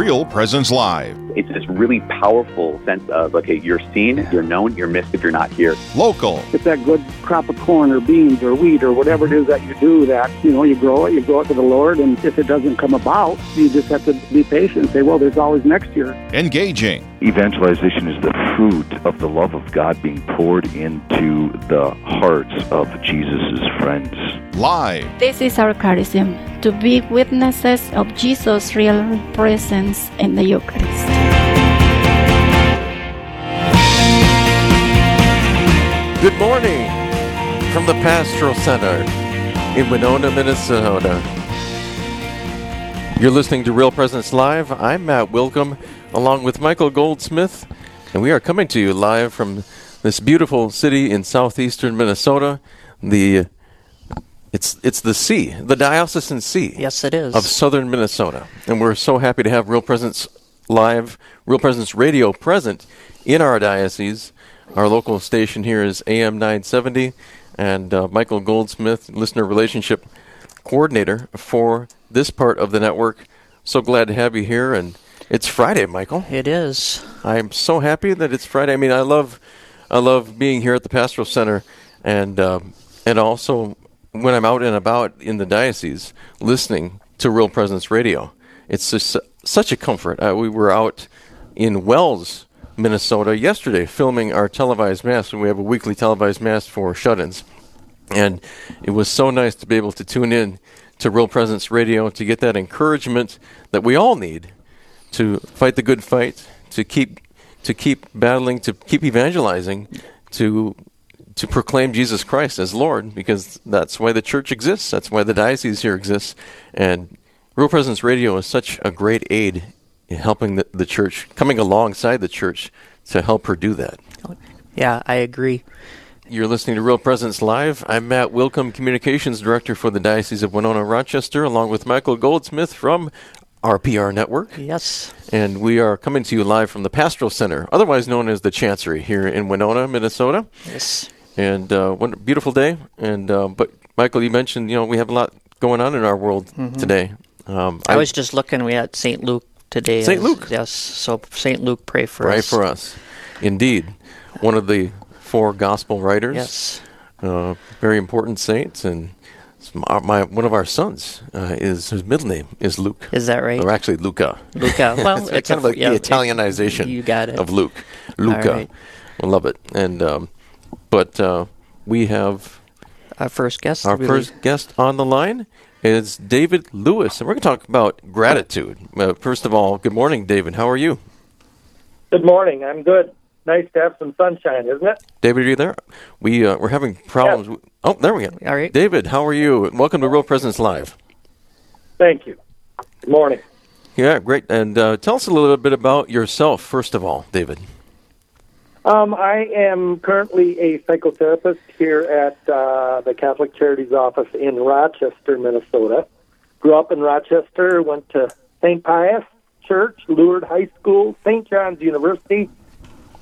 Real Presence Live. It's this really powerful sense of, okay, you're seen, you're known, you're missed if you're not here. Local. It's that good crop of corn or beans or wheat or whatever it is that you do that, you know, you grow it, you grow it to the Lord, and if it doesn't come about, you just have to be patient and say, well, there's always next year. Engaging. Evangelization is the fruit of the love of God being poured into the hearts of Jesus' friends. Live. This is our charism to be witnesses of Jesus' real presence in the Eucharist. Good morning from the Pastoral Center in Winona, Minnesota. You're listening to Real Presence Live. I'm Matt Willkom along with Michael Goldsmith, and we are coming to you live from this beautiful city in southeastern Minnesota. The it's it's the see, the diocesan see. Yes, it is. Of southern Minnesota. And we're so happy to have Real Presence Live, Real Presence Radio present in our diocese. Our local station here is AM 970, and uh, Michael Goldsmith, listener relationship coordinator for this part of the network. So glad to have you here, and it's Friday, Michael. It is. I'm so happy that it's Friday. I mean, I love, I love being here at the Pastoral Center, and um, and also when I'm out and about in the diocese, listening to Real Presence Radio. It's just such a comfort. Uh, we were out in Wells, Minnesota yesterday filming our televised mass, and we have a weekly televised mass for shut-ins. And it was so nice to be able to tune in to Real Presence Radio to get that encouragement that we all need to fight the good fight, to keep to keep battling, to keep evangelizing, to to proclaim Jesus Christ as Lord, because that's why the church exists. That's why the diocese here exists. And Real Presence Radio is such a great aid helping the, the church, coming alongside the church to help her do that. Yeah, I agree. You're listening to Real Presence Live. I'm Matt Willkom, Communications Director for the Diocese of Winona Rochester, along with Michael Goldsmith from RPR Network. Yes. And we are coming to you live from the Pastoral Center, otherwise known as the Chancery, here in Winona, Minnesota. Yes. And uh, one beautiful day. And uh, but Michael, you mentioned you know we have a lot going on in our world Mhm. today. Um, I was just looking. We had St. Luke today. St. Luke. Yes. So St. Luke, pray for pray us. Pray for us. Indeed, one of the four gospel writers. Yes. Uh, very important saints, and my, my one of our sons uh, is his middle name is Luke. Is that right? Or actually Luca. Luca. Well, it's, it's kind of like yeah, the it- Italianization. you got it. of Luke. Luca. right. I love it. And um, but uh, we have our first guest. Our really. first guest on the line is David Lewis, and we're going to talk about gratitude. Uh, first of all, good morning, David. How are you? Good morning. I'm good. Nice to have some sunshine, isn't it? David, are you there? We uh, we're having problems. w- Oh, there we go. All right, David. How are you? Welcome to Real Presence Live. Thank you. Good morning. Yeah, great. And uh, tell us a little bit about yourself, first of all, David. Um, I am currently a psychotherapist here at uh, the Catholic Charities office in Rochester, Minnesota. Grew up in Rochester, went to St. Pius Church, Lourdes High School, St. John's University,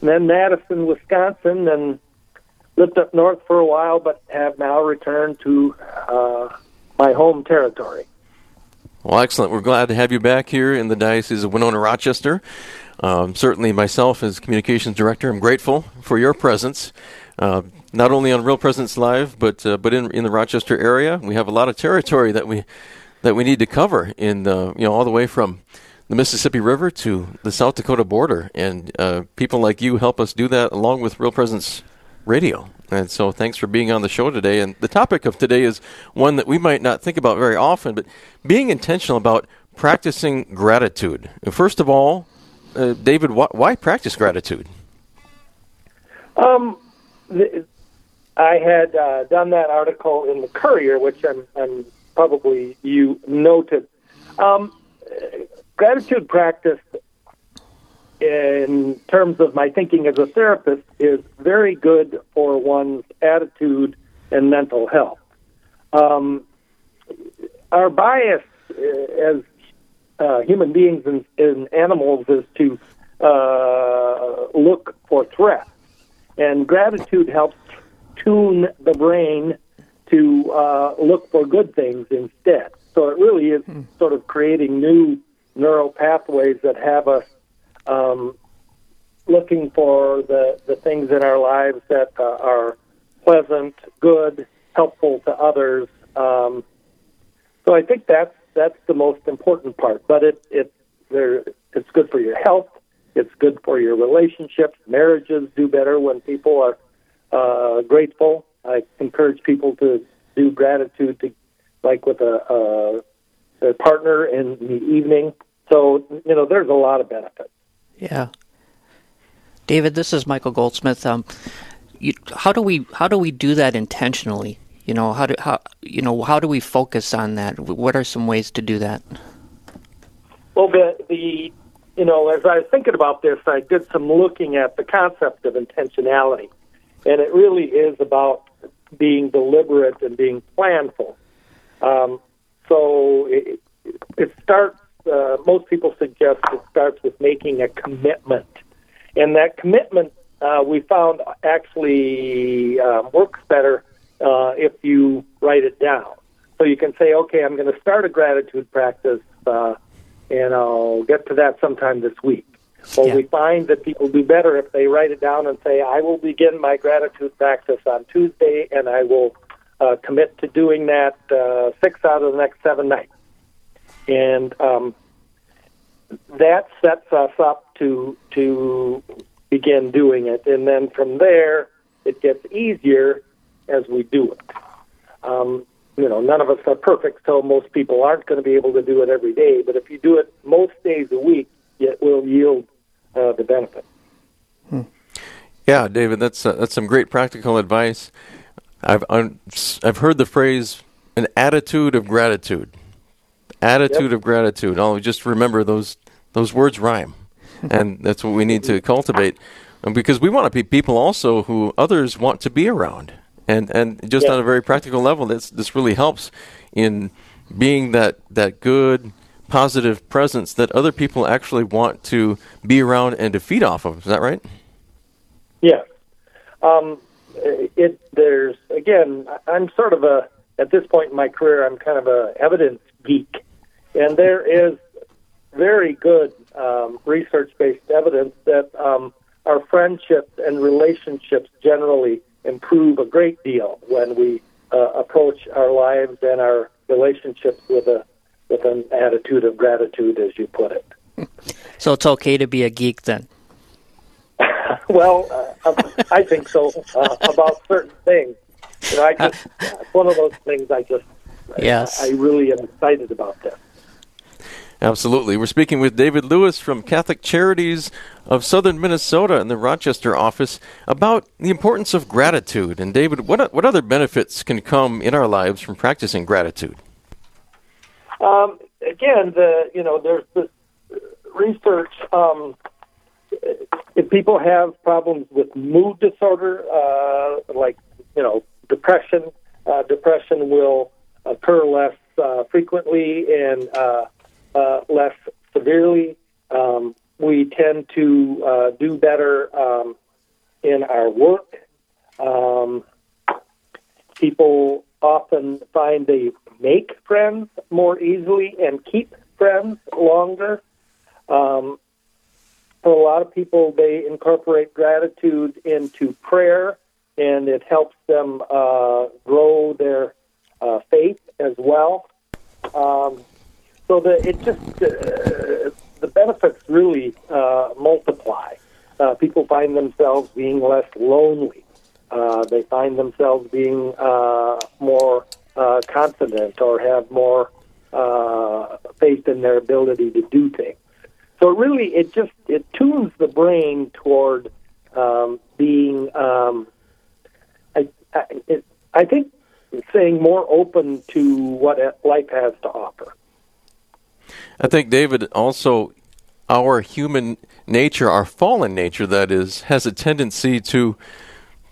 and then Madison, Wisconsin, and lived up north for a while, but have now returned to uh, my home territory. Well, excellent. We're glad to have you back here in the Diocese of Winona Rochester. Um, certainly, myself as communications director, I'm grateful for your presence, uh, not only on Real Presence Live, but uh, but in in the Rochester area. We have a lot of territory that we that we need to cover in the you know all the way from the Mississippi River to the South Dakota border, and uh, people like you help us do that along with Real Presence Radio. And so, thanks for being on the show today. And the topic of today is one that we might not think about very often, but being intentional about practicing gratitude. First of all, uh, David, why, why practice gratitude? Um, th- I had uh, done that article in the Courier, which I'm, I'm probably you noted. Um, gratitude practice, in terms of my thinking as a therapist, is very good for one's attitude and mental health. Um, our bias uh, as uh, human beings and, and animals is to uh, look for threats and gratitude helps tune the brain to uh, look for good things instead. So it really is sort of creating new neural pathways that have us um, looking for the, the things in our lives that uh, are pleasant, good, helpful to others. Um, so I think that's that's the most important part. But it it there it's good for your health. It's good for your relationships. Marriages do better when people are uh, grateful. I encourage people to do gratitude, to, like with a, a, a partner in the evening. So you know, there's a lot of benefits. Yeah. David, this is Michael Goldsmith. Um, you, how do we how do we do that intentionally? You know, how do how you know how do we focus on that? What are some ways to do that? Well, the the you know, as I was thinking about this, I did some looking at the concept of intentionality, and it really is about being deliberate and being planful. Um, so it, it starts. Uh, most people suggest it starts with making a commitment, and that commitment uh, we found actually um, works better uh, if you write it down. So you can say, okay, I'm going to start a gratitude practice, uh, and I'll get to that sometime this week. Well, Yeah. we find that people do better if they write it down and say, I will begin my gratitude practice on Tuesday, and I will uh, commit to doing that uh, six out of the next seven nights. And um, that sets us up to to begin doing it, and then from there it gets easier as we do it. Um, you know, none of us are perfect, so most people aren't going to be able to do it every day. But if you do it most days a week, it will yield uh, the benefit. Yeah, David, that's uh, that's some great practical advice. I've un- I've heard the phrase an attitude of gratitude. Attitude of gratitude. I'll just remember those those words rhyme, and that's what we need to cultivate, And because we want to be people also who others want to be around, and and just Yeah. on a very practical level, this this really helps in being that that good positive presence that other people actually want to be around and to feed off of. Is that right? Yes. Um, it there's again. I'm sort of a at this point in my career. I'm kind of a evidence geek, and there is very good um, research-based evidence that um, our friendships and relationships generally improve a great deal when we uh, approach our lives and our relationships with a with an attitude of gratitude, as you put it. So it's okay to be a geek then. Well, uh, I think so uh, about certain things. You know, I just it's one of those things. I just Yes. I, I really am excited about this. Absolutely. We're speaking with David Lewis from Catholic Charities of Southern Minnesota in the Rochester office about the importance of gratitude. And David, what what other benefits can come in our lives from practicing gratitude? Um, again, the you know there's this research. Um, if people have problems with mood disorder, uh, like you know depression, uh, depression will occur less uh, frequently and uh, uh, less severely. Um, we tend to uh, do better um, in our work. Um, people often find they make friends more easily and keep friends longer. Um, for a lot of people, they incorporate gratitude into prayer, and it helps them uh, grow their uh, faith as well. Um, so that it just uh, the benefits really uh, multiply. Uh, people find themselves being less lonely. Uh, they find themselves being uh, more uh, confident or have more uh, faith in their ability to do things. So it really, it just it tunes the brain toward um, being, um, I, I, it, I think, saying more open to what life has to offer. I think David also our human nature, our fallen nature that is, has a tendency to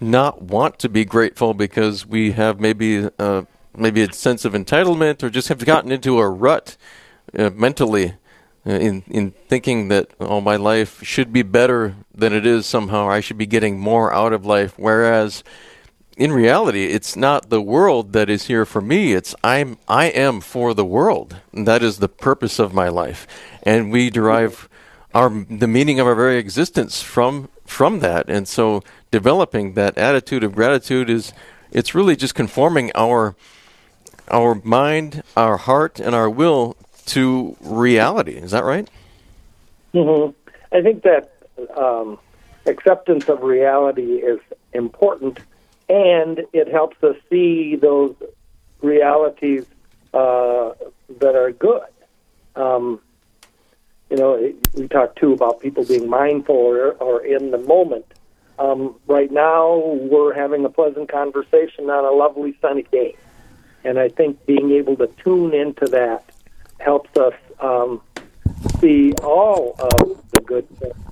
not want to be grateful because we have maybe uh, maybe a sense of entitlement or just have gotten into a rut uh, mentally uh, in in thinking that oh my life should be better than it is somehow. I should be getting more out of life. Whereas in reality, it's not the world that is here for me. It's I'm I am for the world. And that is the purpose of my life, and we derive our the meaning of our very existence from from that. And so, developing that attitude of gratitude is it's really just conforming our our mind, our heart, and our will to reality. Is that right? hmm I think that um, acceptance of reality is important, and it helps us see those realities uh, that are good. Um, you know, we talk too about people being mindful or, or in the moment. Um, right now, we're having a pleasant conversation on a lovely sunny day, and I think being able to tune into that helps us um, see all of the good things.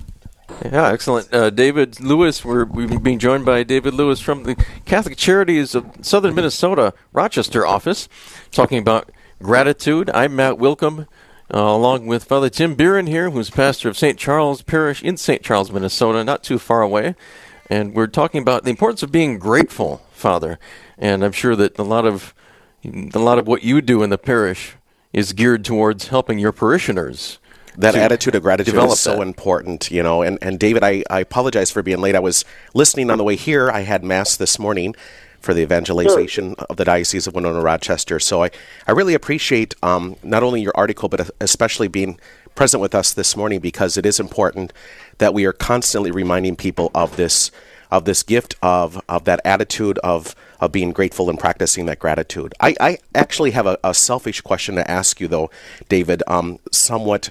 Yeah, excellent. Uh, David Lewis, we're we've being joined by David Lewis from the Catholic Charities of Southern Minnesota Rochester office, talking about gratitude. I'm Matt Willkom, uh, along with Father Tim Bieran here, who's pastor of St. Charles Parish in St. Charles, Minnesota, not too far away. And we're talking about the importance of being grateful, Father. And I'm sure that a lot of a lot of what you do in the parish is geared towards helping your parishioners. That to attitude of gratitude is so that. important, you know. And, and David, I, I apologize for being late. I was listening on the way here. I had Mass this morning for the evangelization of the Diocese of Winona Rochester. So I, I really appreciate um, not only your article, but especially being present with us this morning because it is important that we are constantly reminding people of this of this gift of, of that attitude of, of being grateful and practicing that gratitude. I, I actually have a, a selfish question to ask you, though, David, um, somewhat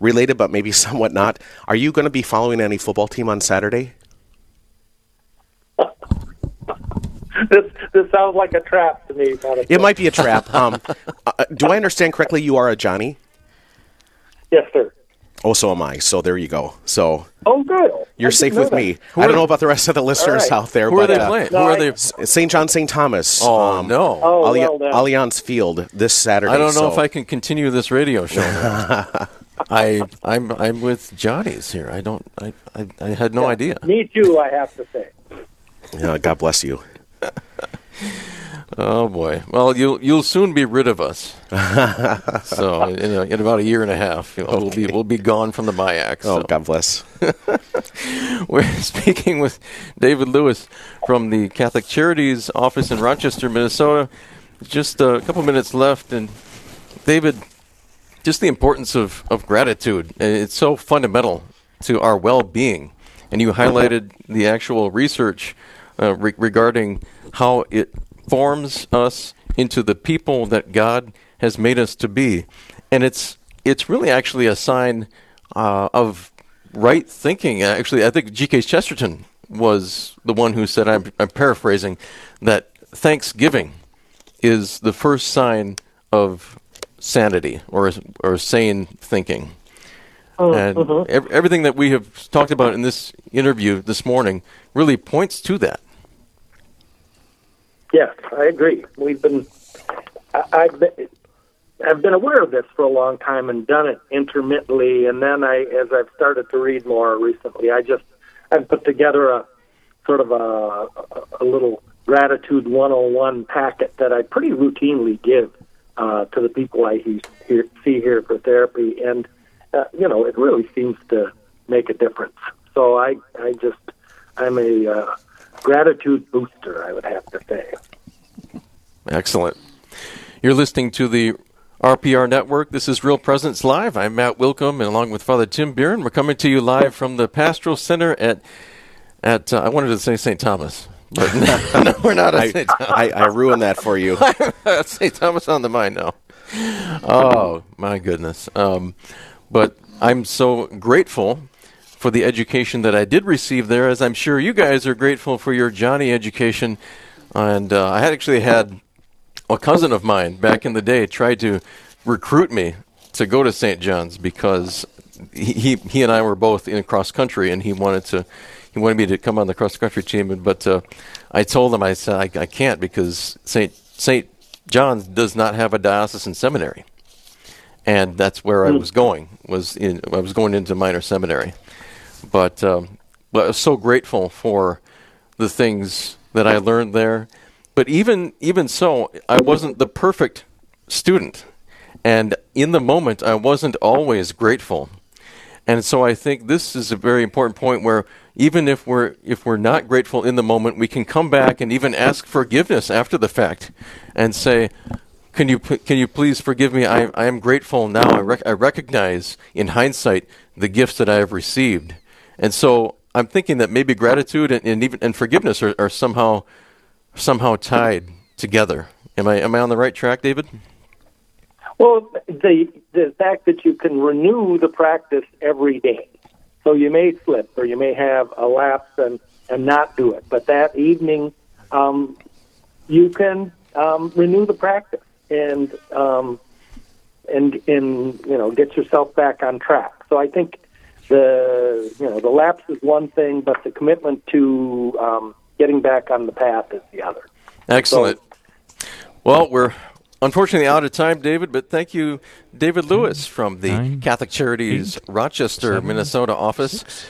related, but maybe somewhat not. Are you going to be following any football team on Saturday? This this sounds like a trap to me. Not It might be a trap. Um, uh, do I understand correctly? You are a Johnny. Yes, sir. Oh, so am I. So there you go. So Oh, good. you're I safe with that. me. I don't know about the rest of the listeners right. out there, Who but are they uh, playing? No, Who are I- they? St. John St. Thomas. Oh um, no! Oh, Alli- well. Allianz Field this Saturday. I don't know so- if I can continue this radio show. now. I I'm I'm with Johnny's here. I don't I I, I had no idea. Me too, I have to say. Yeah, God bless you. Oh boy. Well, you'll you'll soon be rid of us. so in, a, in about a year and a half, you know, we'll be we'll be gone from the MIAC. Oh. God bless. We're speaking with David Lewis from the Catholic Charities office in Rochester, Minnesota. Just a couple minutes left, and David, just the importance of, of gratitude. It's so fundamental to our well being. And you highlighted the actual research uh, re- regarding how it forms us into the people that God has made us to be. And it's it's really actually a sign uh, of right thinking. Actually, I think G.K. Chesterton was the one who said, I'm, I'm paraphrasing, that thanksgiving is the first sign of sanity or or sane thinking. Mm-hmm, and mm-hmm. ev- everything that we have talked about in this interview this morning really points to that. Yes, I agree. We've been, I, I've been, I've been aware of this for a long time and done it intermittently. And then I, as I've started to read more recently, I just, I've put together a sort of a, a, a little gratitude 101 packet that I pretty routinely give uh, to the people I he, hear, see here for therapy. And, uh, you know, it really seems to make a difference. So I, I just, I'm a uh, gratitude booster, I would have to say. Excellent. You're listening to the RPR Network. This is Real Presence Live. I'm Matt Willkom, and along with Father Tim Bieran, we're coming to you live from the Pastoral Center at at uh, I wanted to say St. Thomas, but no, we're not at I, St. Thomas. I, I ruined that for you. St. Thomas on the mind now. Oh my goodness! Um, but I'm so grateful for the education that I did receive there, as I'm sure you guys are grateful for your Johnny education. And uh, I had actually had a cousin of mine back in the day tried to recruit me to go to St. John's because he he, and I were both in cross country, and he wanted to he wanted me to come on the cross country team. But uh, I told him I said I, I can't because St. St. John's does not have a diocesan seminary, and that's where I was going. Was in I was going into minor seminary, but um, but I was so grateful for the things that I learned there. But even even so, I wasn't the perfect student, and in the moment, I wasn't always grateful. And so I think this is a very important point where even if we're if we're not grateful in the moment, we can come back and even ask forgiveness after the fact, and say, "Can you can you please forgive me? I I am grateful now. I, rec- I recognize in hindsight the gifts that I have received." And so I'm thinking that maybe gratitude and, and even and forgiveness are, are somehow somehow tied together. Am I am I on the right track, David? Well, the the fact that you can renew the practice every day. So you may slip or you may have a lapse and, and not do it, but that evening um, you can um, renew the practice and um, and and you know get yourself back on track. So I think the you know the lapse is one thing, but the commitment to um, getting back on the path is the other. Excellent. well, we're unfortunately out of time, David, but thank you, David Lewis from the nine, Catholic Charities eight, Rochester, seven, Minnesota office. six,